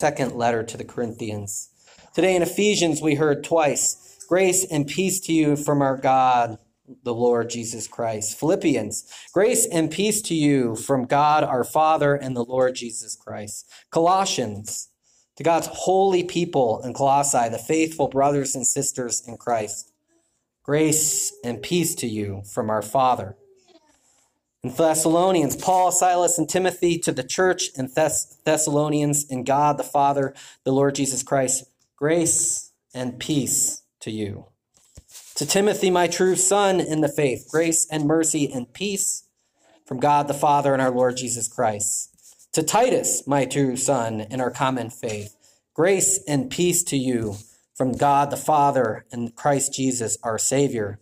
second letter to the Corinthians. Today in Ephesians, we heard twice grace and peace to you from our God, the Lord Jesus Christ. Philippians, grace and peace to you from God our Father and the Lord Jesus Christ. Colossians, to God's holy people in Colossae, the faithful brothers and sisters in Christ. Grace and peace to you from our Father. In Thessalonians, Paul, Silas, and Timothy to the church in Thess- Thessalonians, in God the Father, the Lord Jesus Christ, grace and peace to you. To Timothy, my true son in the faith, grace and mercy and peace from God the Father and our Lord Jesus Christ. To Titus, my true son in our common faith, grace and peace to you from God the Father and Christ Jesus, our Savior.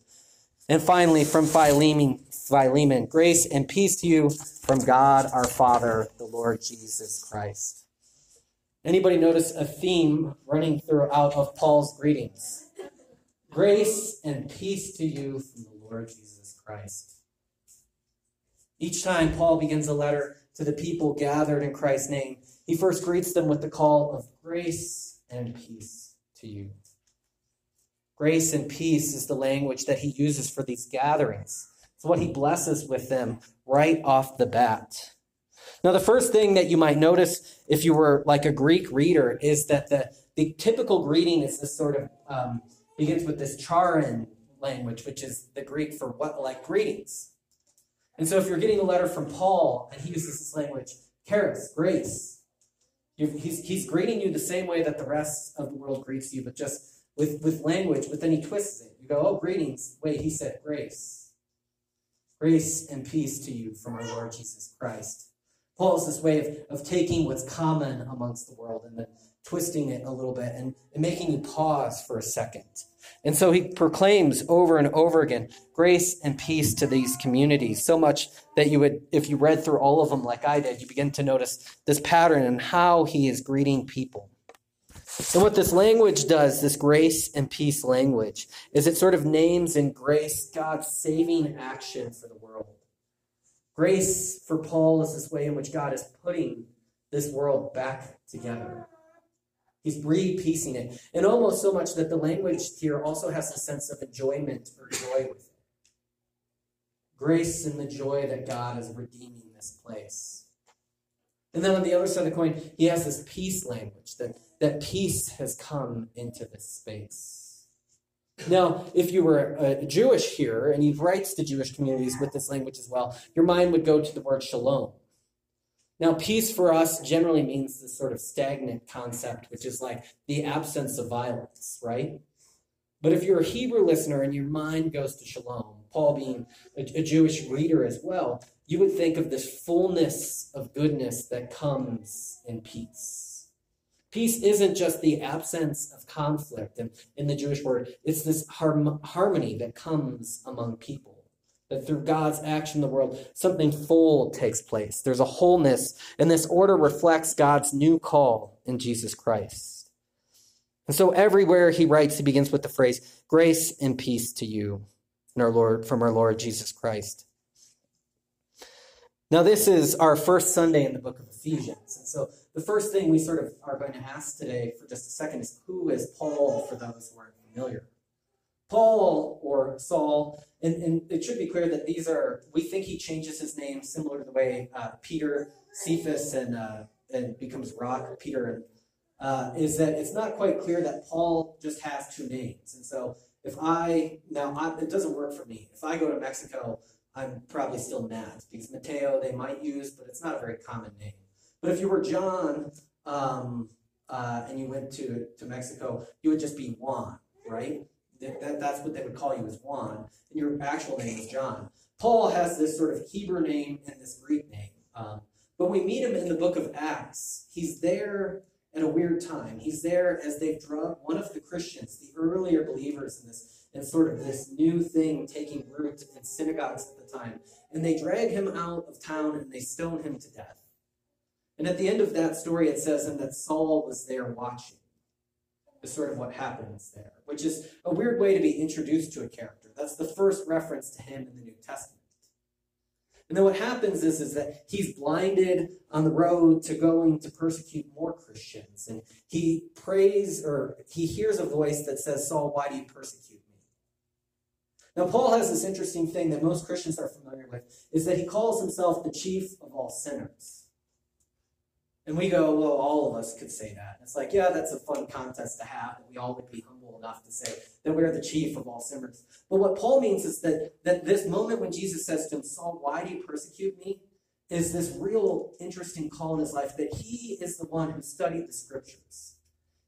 And finally, from Philemon, Philemon, grace and peace to you from God our Father, the Lord Jesus Christ. Anybody notice a theme running throughout of Paul's greetings? Grace and peace to you from the Lord Jesus Christ. Each time Paul begins a letter to the people gathered in Christ's name, he first greets them with the call of grace and peace to you. Grace and peace is the language that he uses for these gatherings. It's what he blesses with them right off the bat. Now, the first thing that you might notice if you were like a Greek reader is that the, the typical greeting is this sort of um, begins with this chairein language, which is the Greek for what like greetings. And so if you're getting a letter from Paul and he uses this language, charis, grace, he's, he's greeting you the same way that the rest of the world greets you, but just with, with language, but then he twists it. You go, oh, greetings. Wait, he said grace. Grace and peace to you from our Lord Jesus Christ. Paul is this way of, of taking what's common amongst the world and then twisting it a little bit and, and making you pause for a second. And so he proclaims over and over again grace and peace to these communities, so much that you would, if you read through all of them like I did, you begin to notice this pattern and how he is greeting people. And what this language does, this grace and peace language, is it sort of names in grace God's saving action for the world. Grace for Paul is this way in which God is putting this world back together. He's repiecing it. And almost so much that the language here also has a sense of enjoyment or joy with it. Grace and the joy that God is redeeming this place. And then on the other side of the coin, he has this peace language that that peace has come into this space. Now, if you were a Jewish here and he writes to Jewish communities with this language as well, your mind would go to the word shalom. Now, peace for us generally means this sort of stagnant concept, which is like the absence of violence, right? But if you're a Hebrew listener and your mind goes to shalom, Paul being a, a Jewish reader as well, you would think of this fullness of goodness that comes in peace. Peace isn't just the absence of conflict and in the Jewish word, it's this harm- harmony that comes among people. That through God's action in the world, something full takes place. There's a wholeness, and this order reflects God's new call in Jesus Christ. And so everywhere he writes, he begins with the phrase, grace and peace to you and our Lord from our Lord Jesus Christ. Now, this is our first Sunday in the book of Ephesians. And so the first thing we sort of are going to ask today for just a second is who is Paul for those who aren't familiar? Paul or Saul, and, and it should be clear that these are, we think he changes his name similar to the way uh, Peter, Cephas, and, uh, and becomes Rock, Peter, and, uh, is that it's not quite clear that Paul just has two names. And so if I, now I, it doesn't work for me. If I go to Mexico, I'm probably still Matt because Mateo they might use, but it's not a very common name. But if you were John um, uh, and you went to, to Mexico, you would just be Juan, right? That, that, that's what they would call you as Juan, and your actual name is John. Paul has this sort of Hebrew name and this Greek name. Um, but we meet him in the book of Acts. He's there at a weird time. He's there as they've one of the Christians, the earlier believers in this, and sort of this new thing taking root in synagogues at the time. And they drag him out of town and they stone him to death. And at the end of that story, it says, and that Saul was there watching. Is sort of what happens there, which is a weird way to be introduced to a character. That's the first reference to him in the New Testament. And then what happens is, is that he's blinded on the road to going to persecute more Christians. And he prays or he hears a voice that says, Saul, why do you persecute me? Now, Paul has this interesting thing that most Christians are familiar with, is that he calls himself the chief of all sinners. And we go, well, all of us could say that. It's like, yeah, that's a fun contest to have, and we all would be humble enough to say that we're the chief of all sinners. But what Paul means is that, that this moment when Jesus says to him, Saul, why do you persecute me? is this real interesting call in his life that he is the one who studied the scriptures.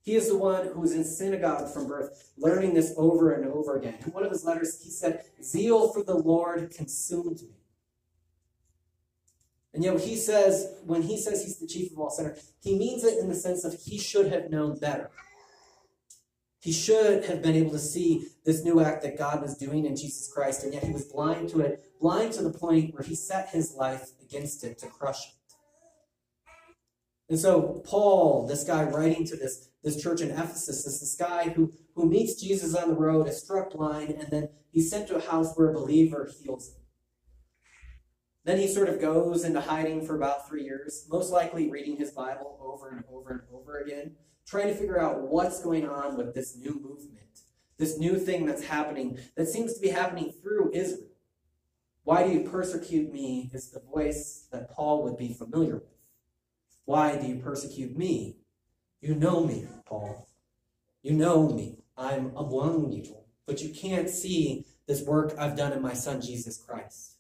He is the one who was in synagogue from birth, learning this over and over again. In one of his letters, he said, Zeal for the Lord consumed me. And yet, he says, when he says he's the chief of all sinners, he means it in the sense of he should have known better. He should have been able to see this new act that God was doing in Jesus Christ, and yet he was blind to it, blind to the point where he set his life against it to crush it. And so, Paul, this guy writing to this, this church in Ephesus, is this guy who, who meets Jesus on the road, is struck blind, and then he's sent to a house where a believer heals him. Then he sort of goes into hiding for about three years, most likely reading his Bible over and over and over again, trying to figure out what's going on with this new movement, this new thing that's happening, that seems to be happening through Israel. Why do you persecute me is the voice that Paul would be familiar with. Why do you persecute me? You know me, Paul. You know me. I'm among you. But you can't see this work I've done in my son, Jesus Christ.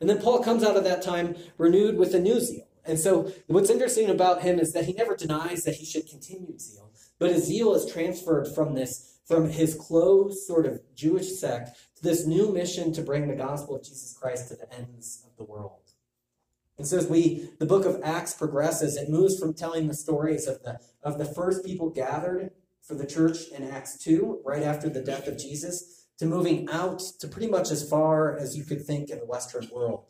And then Paul comes out of that time renewed with a new zeal. And so what's interesting about him is that he never denies that he should continue zeal, but his zeal is transferred from this, from his closed sort of Jewish sect to this new mission to bring the gospel of Jesus Christ to the ends of the world. And so as we the book of Acts progresses, it moves from telling the stories of the of the first people gathered for the church in Acts 2, right after the death of Jesus, to moving out to pretty much as far as you could think in the Western world.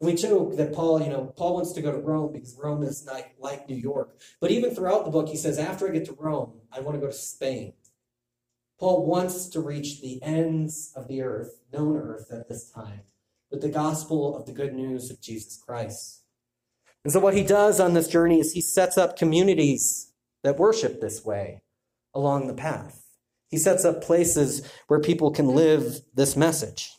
we joke that Paul, you know, Paul wants to go to Rome because Rome is like, like New York. But even throughout the book, he says, after I get to Rome, I want to go to Spain. Paul wants to reach the ends of the earth, known earth at this time, with the gospel of the good news of Jesus Christ. And so, what he does on this journey is he sets up communities that worship this way along the path. He sets up places where people can live this message.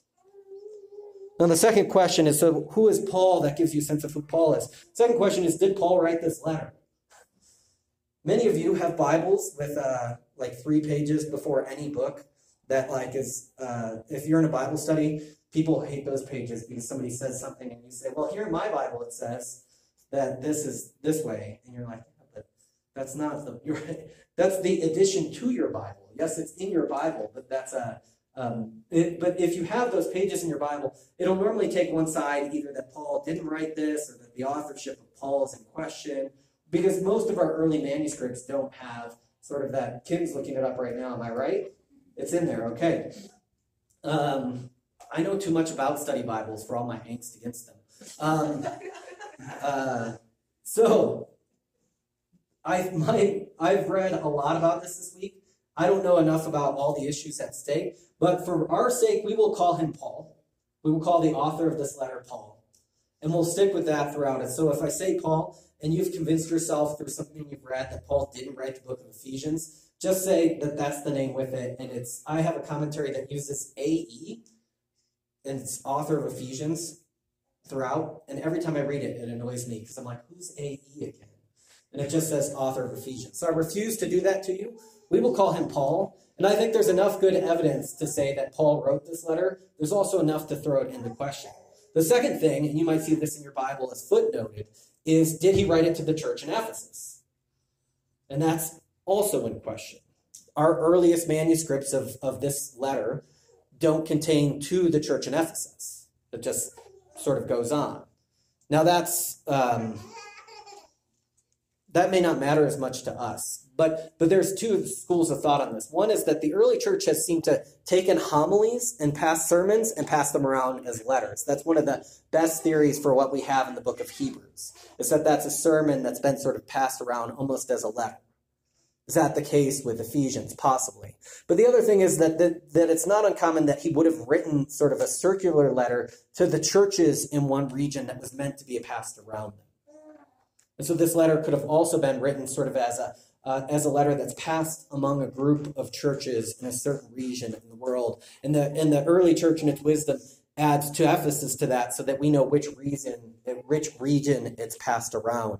Now, the second question is so, who is Paul? That gives you a sense of who Paul is. Second question is, did Paul write this letter? Many of you have Bibles with uh, like three pages before any book that like is uh, if you're in a Bible study, people hate those pages because somebody says something and you say, well, here in my Bible it says that this is this way, and you're like, that's not the that's the addition to your Bible. Yes, it's in your Bible, but that's a um, it, but if you have those pages in your Bible, it'll normally take one side, either that Paul didn't write this or that the authorship of Paul is in question, because most of our early manuscripts don't have sort of that. Kim's looking it up right now, am I right? It's in there, okay. Um, I know too much about study Bibles for all my angst against them. Um, uh, so, I, my, I've read a lot about this this week. I don't know enough about all the issues at stake, but for our sake, we will call him Paul. We will call the author of this letter Paul. And we'll stick with that throughout it. So if I say Paul, and you've convinced yourself through something you've read that Paul didn't write the book of Ephesians, just say that that's the name with it. And it's, I have a commentary that uses AE, and it's author of Ephesians throughout. And every time I read it, it annoys me because I'm like, who's AE again? And it just says author of Ephesians. So I refuse to do that to you. We will call him Paul. And I think there's enough good evidence to say that Paul wrote this letter. There's also enough to throw it into question. The second thing, and you might see this in your Bible as footnoted, is did he write it to the church in Ephesus? And that's also in question. Our earliest manuscripts of, of this letter don't contain to the church in Ephesus. It just sort of goes on. Now that's um, that may not matter as much to us but but there's two schools of thought on this. One is that the early church has seemed to take in homilies and pass sermons and pass them around as letters. That's one of the best theories for what we have in the book of Hebrews. Is that that's a sermon that's been sort of passed around almost as a letter. Is that the case with Ephesians? Possibly. But the other thing is that, that, it's not uncommon that he would have written sort of a circular letter to the churches in one region that was meant to be passed around them. And so this letter could have also been written sort of as a, uh, as a letter that's passed among a group of churches in a certain region in the world. And the, and the early church in its wisdom adds to Ephesus to that so that we know which reason, which region it's passed around.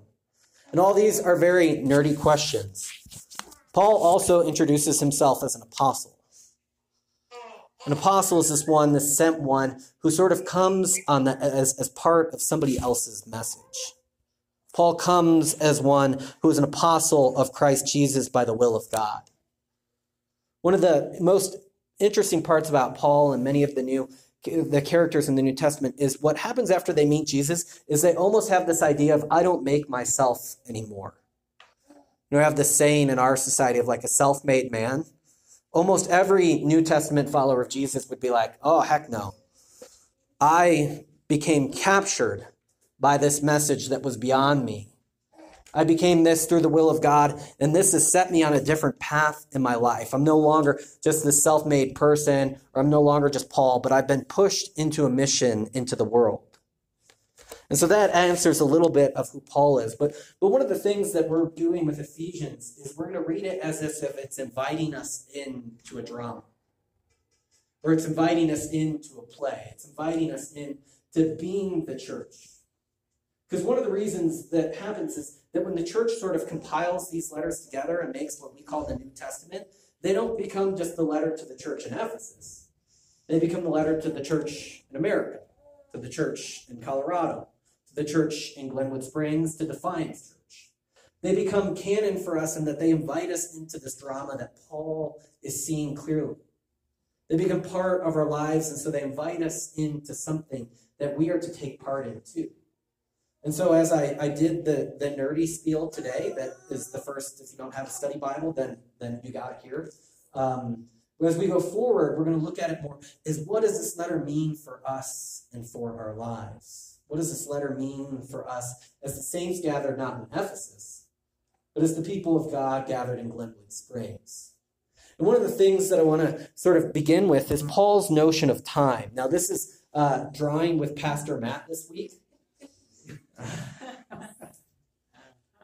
And all these are very nerdy questions. Paul also introduces himself as an apostle. An apostle is this one, the sent one, who sort of comes on the, as, as part of somebody else's message. Paul comes as one who is an apostle of Christ Jesus by the will of God. One of the most interesting parts about Paul and many of the new the characters in the New Testament is what happens after they meet Jesus is they almost have this idea of I don't make myself anymore. You know, have this saying in our society of like a self made man. Almost every New Testament follower of Jesus would be like, oh, heck no. I became captured by this message that was beyond me. I became this through the will of God, and this has set me on a different path in my life. I'm no longer just this self made person, or I'm no longer just Paul, but I've been pushed into a mission into the world. And so that answers a little bit of who Paul is. But, but one of the things that we're doing with Ephesians is we're going to read it as if it's inviting us into a drama, or it's inviting us into a play. It's inviting us into being the church. Because one of the reasons that happens is that when the church sort of compiles these letters together and makes what we call the New Testament, they don't become just the letter to the church in Ephesus. They become the letter to the church in America, to the church in Colorado, to the church in Glenwood Springs to Defiance Church. They become canon for us in that they invite us into this drama that Paul is seeing clearly. They become part of our lives, and so they invite us into something that we are to take part in too. And so as I, I did the, the nerdy spiel today, that is the first, if you don't have a study Bible, then, then you got it here. Um, as we go forward, we're going to look at it more, is what does this letter mean for us and for our lives? What does this letter mean for us as the saints gathered not in Ephesus, but as the people of God gathered in Glenwood Springs? And one of the things that I want to sort of begin with is Paul's notion of time. Now, this is uh, drawing with Pastor Matt this week.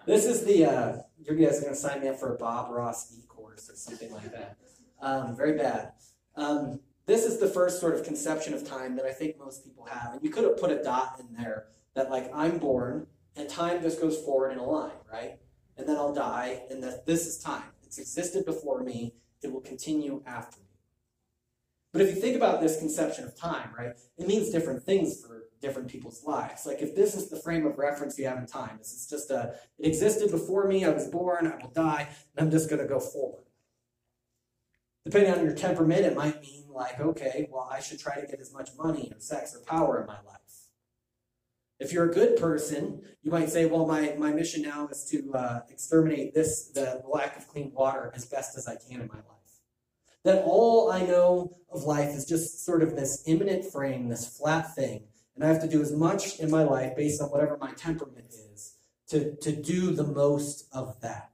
this is the, uh, you guys are going to sign me up for a Bob Ross e course or something like that. Um, very bad. Um, this is the first sort of conception of time that I think most people have. And you could have put a dot in there that, like, I'm born and time just goes forward in a line, right? And then I'll die, and that this is time. It's existed before me, it will continue after me. But if you think about this conception of time, right, it means different things for different people's lives. Like if this is the frame of reference you have in time, this is just a, it existed before me, I was born, I will die, and I'm just to go forward. Depending on your temperament, it might mean like, okay, well, I should try to get as much money or sex or power in my life. If you're a good person, you might say, well, my, my mission now is to uh, exterminate this, the lack of clean water, as best as I can in my life. That all I know of life is just sort of this immanent frame, this flat thing. And I have to do as much in my life based on whatever my temperament is to, to do the most of that.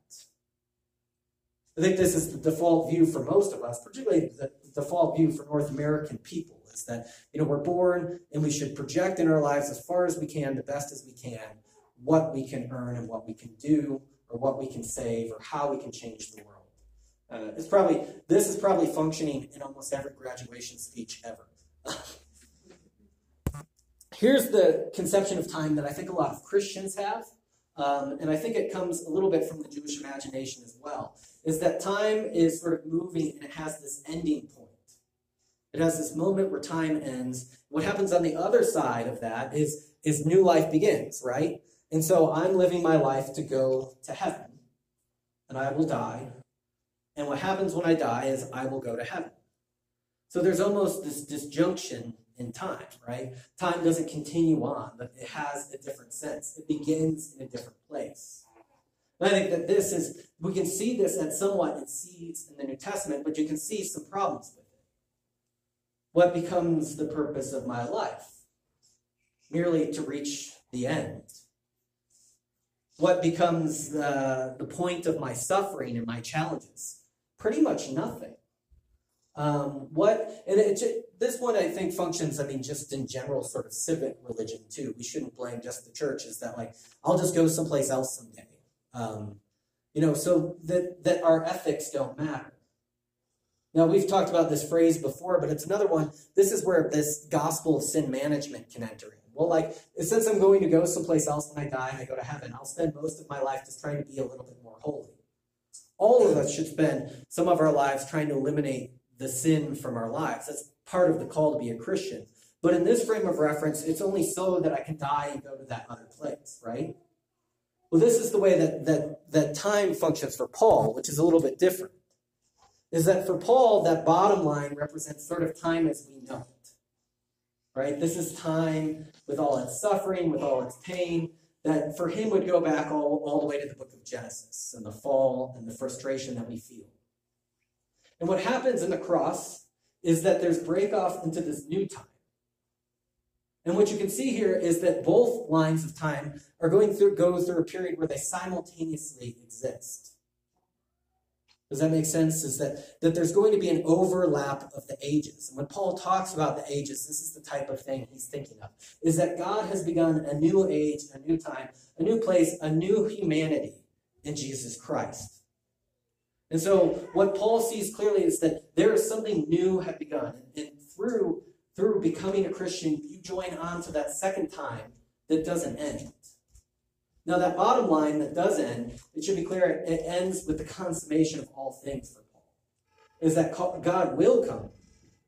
I think this is the default view for most of us, particularly the default view for North American people, is that you know we're born and we should project in our lives as far as we can, the best as we can, what we can earn and what we can do, or what we can save, or how we can change the world. Uh, it's probably this is probably functioning in almost every graduation speech ever. Here's the conception of time that I think a lot of Christians have, um, and I think it comes a little bit from the Jewish imagination as well is that time is sort of moving and it has this ending point. It has this moment where time ends. What happens on the other side of that is, is new life begins, right? And so I'm living my life to go to heaven, and I will die. And what happens when I die is I will go to heaven. So there's almost this disjunction in time, right? Time doesn't continue on, but it has a different sense. It begins in a different place. I think that this is, we can see this at somewhat in seeds in the New Testament, but you can see some problems with it. What becomes the purpose of my life? Merely to reach the end. what becomes the, the point of my suffering and my challenges? Pretty much nothing. Um, what and it, this one I think functions. I mean, just in general, sort of civic religion too. We shouldn't blame just the church. Is that like I'll just go someplace else someday? Um, you know, so that that our ethics don't matter. Now we've talked about this phrase before, but it's another one. This is where this gospel of sin management can enter in. Well, like since I'm going to go someplace else when I die and I go to heaven, I'll spend most of my life just trying to be a little bit more holy. All of us should spend some of our lives trying to eliminate the sin from our lives. That's part of the call to be a Christian. But in this frame of reference, it's only so that I can die and go to that other place, right? Well, this is the way that, that, that time functions for Paul, which is a little bit different. Is that for Paul, that bottom line represents sort of time as we know it. Right? This is time with all its suffering, with all its pain, that for him would go back all, all the way to the book of Genesis and the fall and the frustration that we feel. And what happens in the cross is that there's break off into this new time. And what you can see here is that both lines of time are going through go through a period where they simultaneously exist. Does that make sense? Is that, that there's going to be an overlap of the ages. And when Paul talks about the ages, this is the type of thing he's thinking of. Is that God has begun a new age, a new time, a new place, a new humanity in Jesus Christ. And so what Paul sees clearly is that there is something new had begun. And through, through becoming a Christian, you join on to that second time that doesn't end. Now, that bottom line that does end, it should be clear, it ends with the consummation of all things for Paul. Is that God will come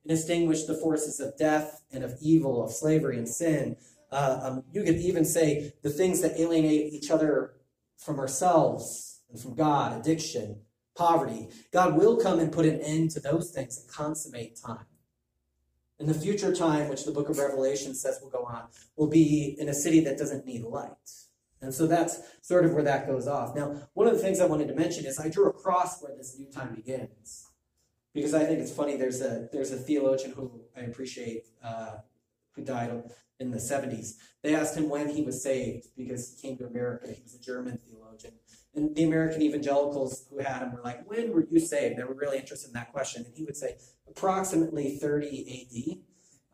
and extinguish the forces of death and of evil, of slavery and sin. Uh, um, you could even say the things that alienate each other from ourselves and from God, addiction, poverty. God will come and put an end to those things and consummate time. And the future time, which the book of Revelation says will go on, will be in a city that doesn't need light. And so that's sort of where that goes off. Now, one of the things I wanted to mention is I drew a cross where this new time begins. Because I think it's funny, there's a there's a theologian who I appreciate uh, who died in the 70s. They asked him when he was saved because he came to America. He was a German theologian. And the American evangelicals who had him were like, when were you saved? They were really interested in that question. And he would say, approximately 30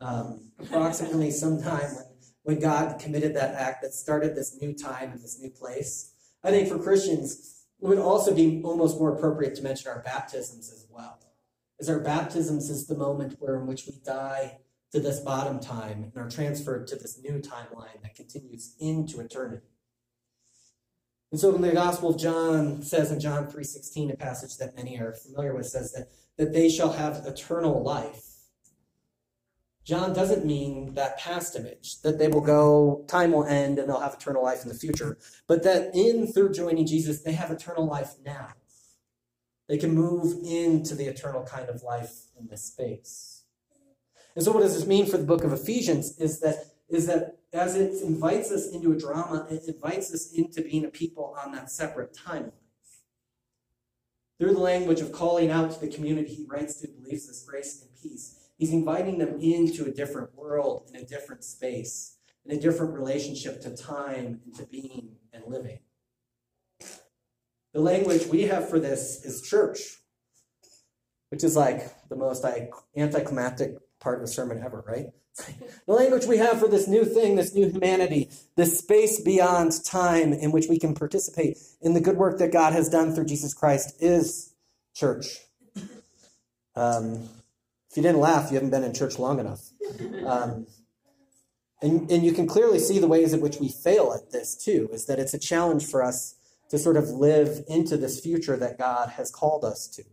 AD, um, approximately sometime when, when God committed that act that started this new time and this new place. I think for Christians, it would also be almost more appropriate to mention our baptisms as well. As our baptisms is the moment where in which we die to this bottom time and are transferred to this new timeline that continues into eternity. And so in the Gospel of John says in John 3.16, a passage that many are familiar with, says that, that they shall have eternal life. John doesn't mean that past image, that they will go, time will end, and they'll have eternal life in the future, but that in through joining Jesus, they have eternal life now. They can move into the eternal kind of life in this space. And so, what does this mean for the book of Ephesians? Is that is that as it invites us into a drama, it invites us into being a people on that separate timeline. Through the language of calling out to the community he writes to believes this grace and peace, he's inviting them into a different world, in a different space, in a different relationship to time and to being and living. The language we have for this is church, which is like the most anticlimactic part of a sermon ever, right? The language we have for this new thing, this new humanity, this space beyond time in which we can participate in the good work that God has done through Jesus Christ is church. Um, if you didn't laugh, you haven't been in church long enough. Um, and, and you can clearly see the ways in which we fail at this too, is that it's a challenge for us to sort of live into this future that God has called us to.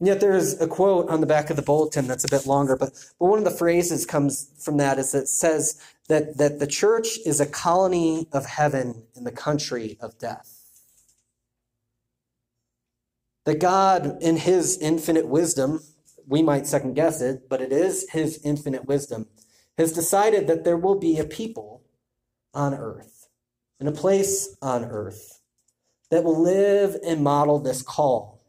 And yet there's a quote on the back of the bulletin that's a bit longer, but, but one of the phrases comes from that is that it says that, that the church is a colony of heaven in the country of death. That God, in his infinite wisdom, we might second guess it, but it is his infinite wisdom, has decided that there will be a people on earth, in a place on earth, that will live and model this call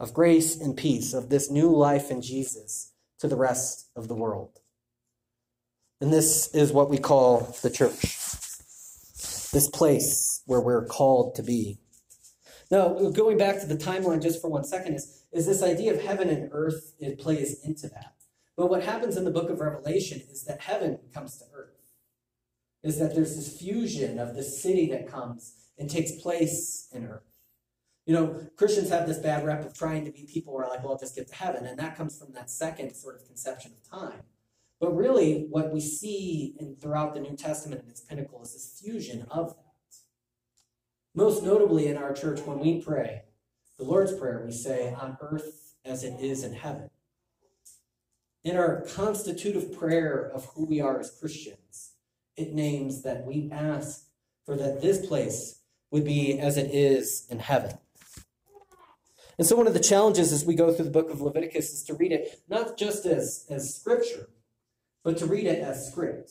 of grace and peace, of this new life in Jesus to the rest of the world. And this is what we call the church. this place where we're called to be. Now, going back to the timeline just for one second, is, is this idea of heaven and earth, it plays into that. But what happens in the book of Revelation is that heaven comes to earth. Is that there's this fusion of the city that comes and takes place in earth. You know, Christians have this bad rep of trying to be people who are like, well, just get to heaven. And that comes from that second sort of conception of time. But really, what we see in, throughout the New Testament and its pinnacle is this fusion of that. Most notably in our church, when we pray, the Lord's Prayer, we say, on earth as it is in heaven. In our constitutive prayer of who we are as Christians, it names that we ask for that this place would be as it is in heaven. And so, one of the challenges as we go through the book of Leviticus is to read it not just as, as scripture, but to read it as script.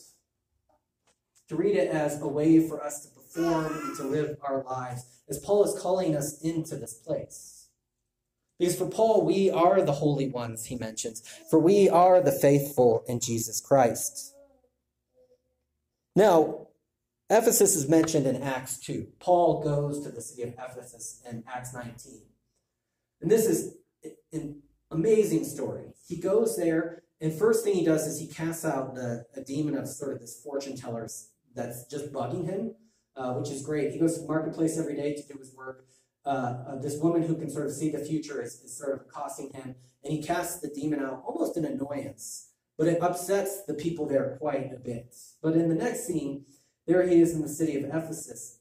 To read it as a way for us to perform and to live our lives, as Paul is calling us into this place. Because for Paul, we are the holy ones, he mentions, for we are the faithful in Jesus Christ. Now, Ephesus is mentioned in Acts 2. Paul goes to the city of Ephesus in Acts 19. And this is an amazing story. He goes there, and first thing he does is he casts out the, a demon of sort of this fortune teller that's just bugging him, uh, which is great. He goes to the marketplace every day to do his work. Uh, uh, this woman who can sort of see the future is, is sort of accosting him, and he casts the demon out almost in annoyance, but it upsets the people there quite a bit. But in the next scene, there he is in the city of Ephesus,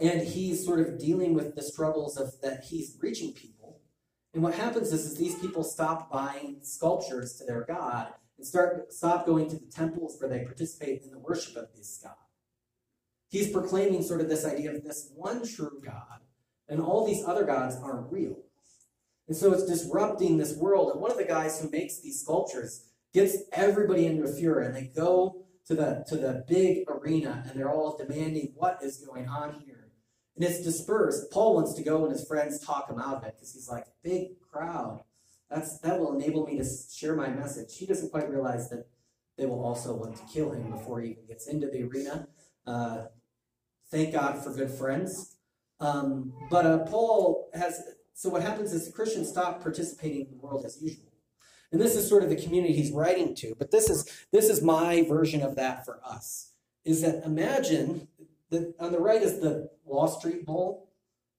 and he's sort of dealing with the struggles of that he's reaching people. And what happens is, is these people stop buying sculptures to their god and start stop going to the temples where they participate in the worship of this god. He's proclaiming sort of this idea of this one true God, and all these other gods aren't real. And so it's disrupting this world. And one of the guys who makes these sculptures gets everybody into a fury, and they go to the to the big arena, and they're all demanding what is going on here. And it's dispersed. Paul wants to go and his friends talk him out of it because he's like, big crowd. That's that will enable me to share my message. He doesn't quite realize that they will also want to kill him before he even gets into the arena. Uh, thank God for good friends. Um, but uh, Paul has. So what happens is the Christians stop participating in the world as usual. And this is sort of the community he's writing to. But this is this is my version of that for us. Is that imagine the, on the right is the Wall Street Bull,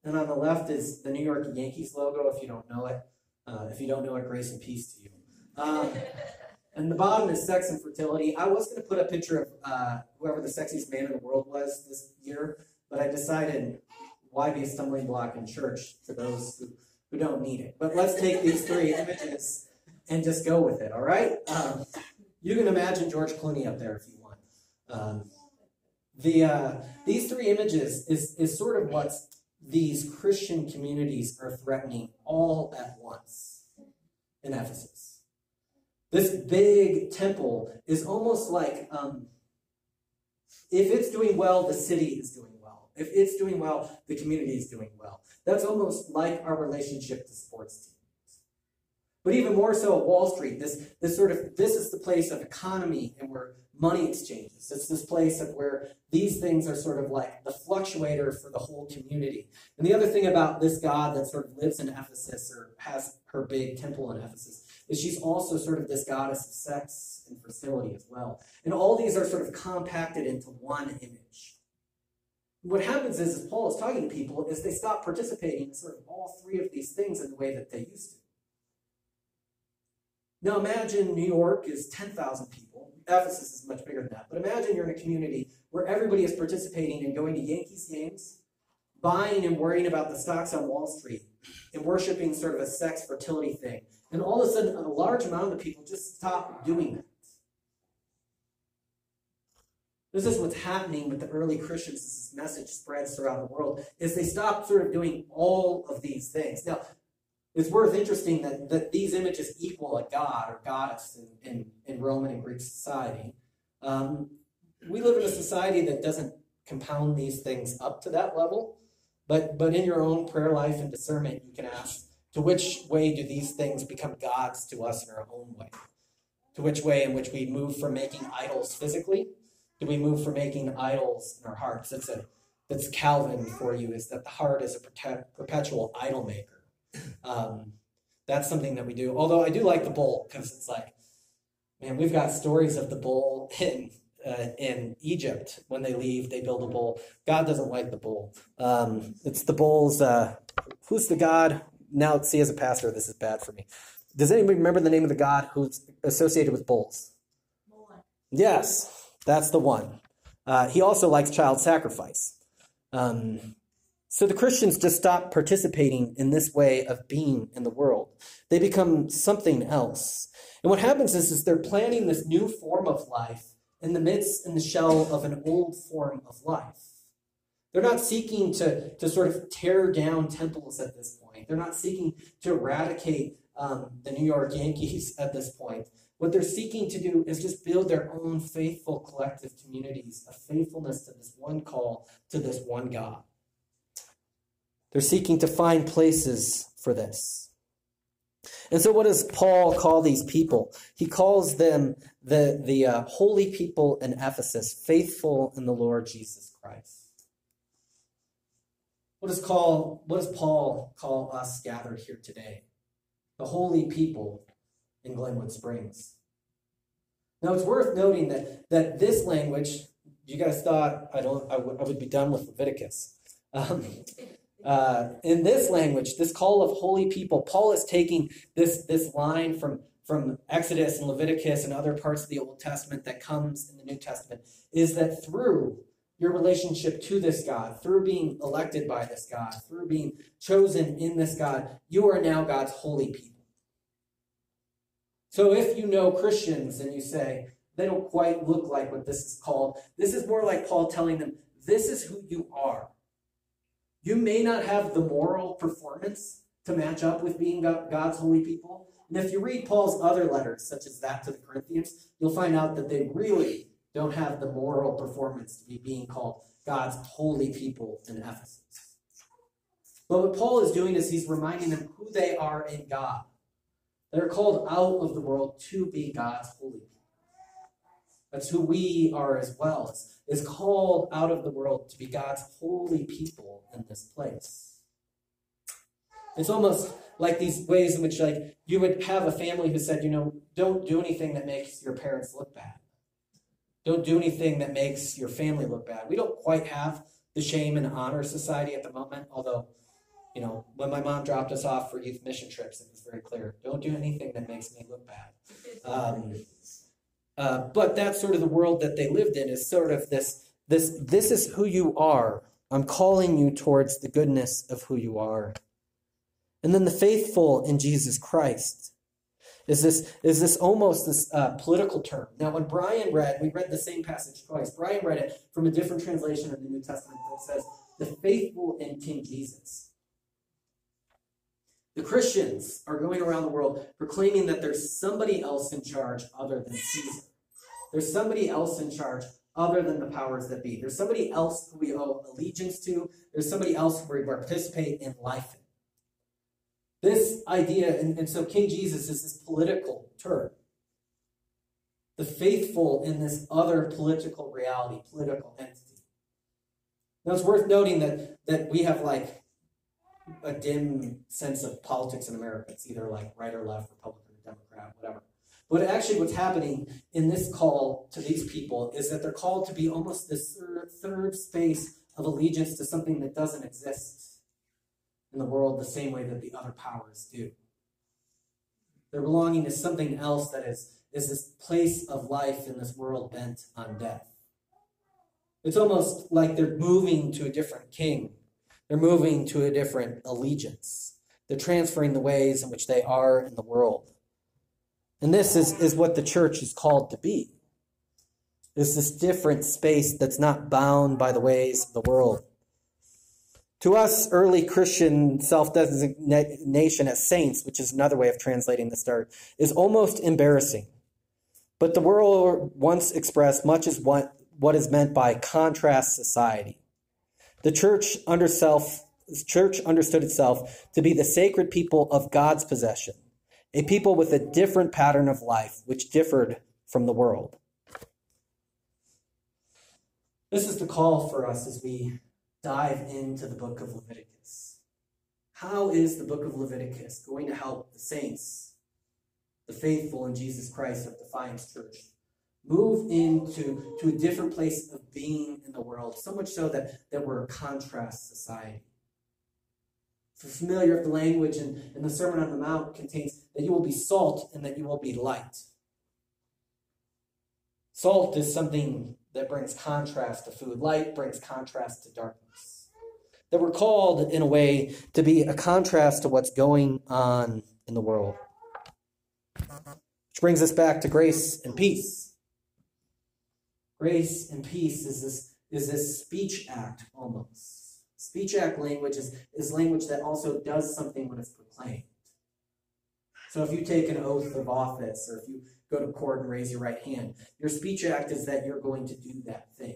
and on the left is the New York Yankees logo. If you don't know it, uh, if you don't know it, grace and peace to you. Um, and the bottom is sex and fertility. I was going to put a picture of uh, whoever the sexiest man in the world was this year, but I decided why be a stumbling block in church for those who, who don't need it. But let's take these three images and just go with it, all right? Um, you can imagine George Clooney up there if you want. Um, the uh, these three images is is sort of what these Christian communities are threatening all at once in Ephesus. This big temple is almost like um, if it's doing well, the city is doing well. If it's doing well, the community is doing well. That's almost like our relationship to sports teams. But even more so Wall Street, this, this sort of this is the place of economy and where money exchanges. It's this place of where these things are sort of like the fluctuator for the whole community. And the other thing about this God that sort of lives in Ephesus or has her big temple in Ephesus is she's also sort of this goddess of sex and fertility as well. And all these are sort of compacted into one image. What happens is, as Paul is talking to people, is they stop participating in sort of all three of these things in the way that they used to. Now imagine New York is 10,000 people. Ephesus is much bigger than that. But imagine you're in a community where everybody is participating and going to Yankees games, buying and worrying about the stocks on Wall Street, and worshiping sort of a sex fertility thing. And all of a sudden, a large amount of the people just stop doing that. This is what's happening with the early Christians as this message spreads throughout the world, is they stop sort of doing all of these things. Now, it's worth interesting that, that these images equal a god or goddess in, in, in Roman and Greek society. Um, we live in a society that doesn't compound these things up to that level, but, but in your own prayer life and discernment, you can ask, to which way do these things become gods to us in our own way? To which way in which we move from making idols physically do we move from making idols in our hearts? That's a that's Calvin for you. Is that the heart is a perpetual idol maker? Um, that's something that we do. Although I do like the bull because it's like, man, we've got stories of the bull in uh, in Egypt when they leave, they build a bull. God doesn't like the bull. Um, it's the bull's. Uh, who's the god? Now, see, as a pastor, this is bad for me. Does anybody remember the name of the god who's associated with bulls? Yes, that's the one. Uh, he also likes child sacrifice. Um, so the Christians just stop participating in this way of being in the world. They become something else. And what happens is, is they're planning this new form of life in the midst in the shell of an old form of life. They're not seeking to, to sort of tear down temples at this point. They're not seeking to eradicate um, the New York Yankees at this point. What they're seeking to do is just build their own faithful collective communities of faithfulness to this one call, to this one God. They're seeking to find places for this. And so, what does Paul call these people? He calls them the, the uh, holy people in Ephesus, faithful in the Lord Jesus Christ. What does, call, what does Paul call us gathered here today? The holy people in Glenwood Springs. Now, it's worth noting that, that this language, you guys thought I, don't, I, w- I would be done with Leviticus. Um, uh, in this language, this call of holy people, Paul is taking this, this line from, from Exodus and Leviticus and other parts of the Old Testament that comes in the New Testament, is that through your relationship to this God, through being elected by this God, through being chosen in this God, you are now God's holy people. So if you know Christians and you say, they don't quite look like what this is called, this is more like Paul telling them, this is who you are. You may not have the moral performance to match up with being God's holy people. And if you read Paul's other letters, such as that to the Corinthians, you'll find out that they really don't have the moral performance to be being called God's holy people in Ephesus. But what Paul is doing is he's reminding them who they are in God. They're called out of the world to be God's holy people. That's who we are as well, is called out of the world to be God's holy people in this place. It's almost like these ways in which like you would have a family who said, you know, don't do anything that makes your parents look bad. Don't do anything that makes your family look bad. We don't quite have the shame and honor society at the moment, although, you know, when my mom dropped us off for youth mission trips, it was very clear. Don't do anything that makes me look bad. Um, uh, but that's sort of the world that they lived in is sort of this this this is who you are. I'm calling you towards the goodness of who you are. And then the faithful in Jesus Christ is this is this almost this uh, political term. Now, when Brian read, we read the same passage twice. Brian read it from a different translation of the New Testament that says, "The faithful in King Jesus." The Christians are going around the world proclaiming that there's somebody else in charge other than Caesar. There's somebody else in charge other than the powers that be. There's somebody else who we owe allegiance to. There's somebody else who we participate in life in. This idea, and, and so King Jesus is this political term. The faithful in this other political reality, political entity. Now it's worth noting that that we have like a dim sense of politics in America. It's either like right or left, Republican or Democrat, whatever. But actually, what's happening in this call to these people is that they're called to be almost this third, space of allegiance to something that doesn't exist in the world the same way that the other powers do. They're belonging to something else that is, is this place of life in this world bent on death. It's almost like they're moving to a different king they're moving to a different allegiance. They're transferring the ways in which they are in the world. And this is, is what the church is called to be. Is this different space that's not bound by the ways of the world. To us, early Christian self designation as saints, which is another way of translating the start, is almost embarrassing. But the world once expressed much as what, what is meant by contrast society. The church under self, church understood itself to be the sacred people of God's possession, a people with a different pattern of life which differed from the world. This is the call for us as we dive into the book of Leviticus. How is the book of Leviticus going to help the saints, the faithful in Jesus Christ of Defiance Church, move into to a different place of being in the world, so much so that, that we're a contrast society? If you're familiar with the language and, in the Sermon on the Mount contains that you will be salt and that you will be light. Salt is something that brings contrast to food. Light brings contrast to darkness. That we're called, in a way, to be a contrast to what's going on in the world. Which brings us back to grace and peace. Grace and peace is this, is this speech act almost. Speech act language is, is language that also does something when it's proclaimed. So if you take an oath of office or if you go to court and raise your right hand. Your speech act is that you're going to do that thing.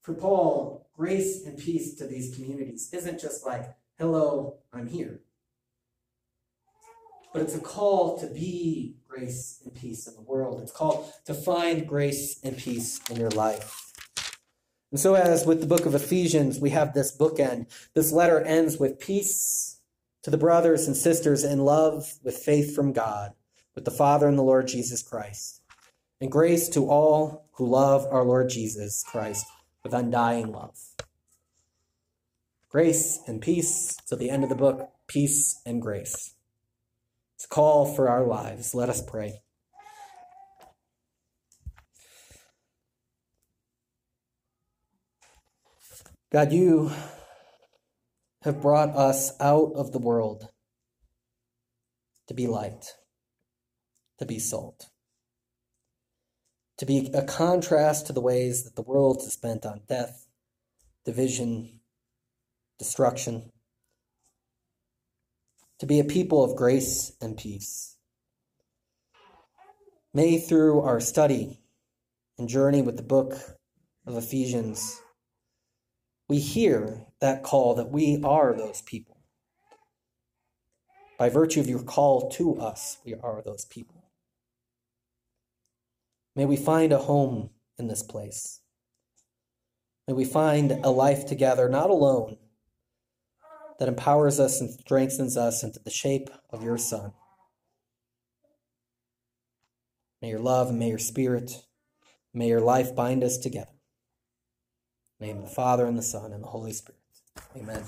For Paul, grace and peace to these communities isn't just like, hello, I'm here. But it's a call to be grace and peace in the world. It's called to find grace and peace in your life. And so, as with the book of Ephesians, we have this bookend. This letter ends with peace to the brothers and sisters in love with faith from God with the Father and the Lord Jesus Christ. And grace to all who love our Lord Jesus Christ with undying love. Grace and peace to the end of the book, peace and grace. It's a call for our lives. Let us pray. God, you have brought us out of the world to be light to be salt. To be a contrast to the ways that the world is spent on death, division, destruction. To be a people of grace and peace. May through our study and journey with the book of Ephesians, we hear that call that we are those people. By virtue of your call to us, we are those people. May we find a home in this place. May we find a life together, not alone, that empowers us and strengthens us into the shape of your Son. May your love and may your spirit, may your life bind us together. In the name of the Father and the Son and the Holy Spirit. Amen.